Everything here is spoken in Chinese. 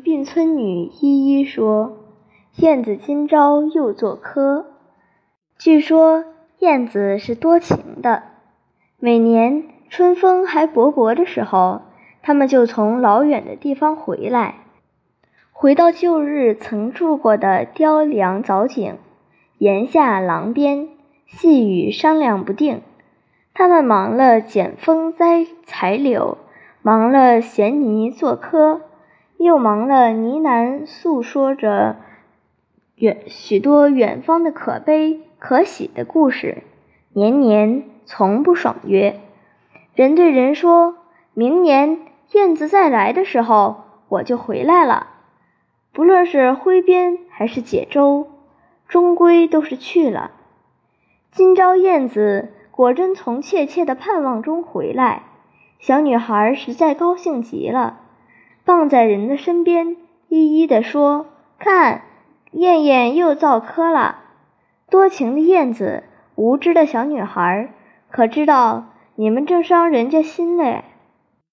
鬓村女依依说：“燕子今朝又作科。据说燕子是多情的，每年春风还勃勃的时候，它们就从老远的地方回来，回到旧日曾住过的雕梁藻井，檐下廊边，细语商量不定。它们忙了剪风栽柴柳，忙了衔泥作科。”又忙了呢喃，诉说着远许多远方的可悲可喜的故事，年年从不爽约。人对人说：“明年燕子再来的时候，我就回来了。”不论是挥鞭还是解舟，终归都是去了。今朝燕子果真从切切的盼望中回来，小女孩实在高兴极了。放在人的身边，一一地说：“看，燕燕又造科了。多情的燕子，无知的小女孩，可知道你们正伤人家心嘞？”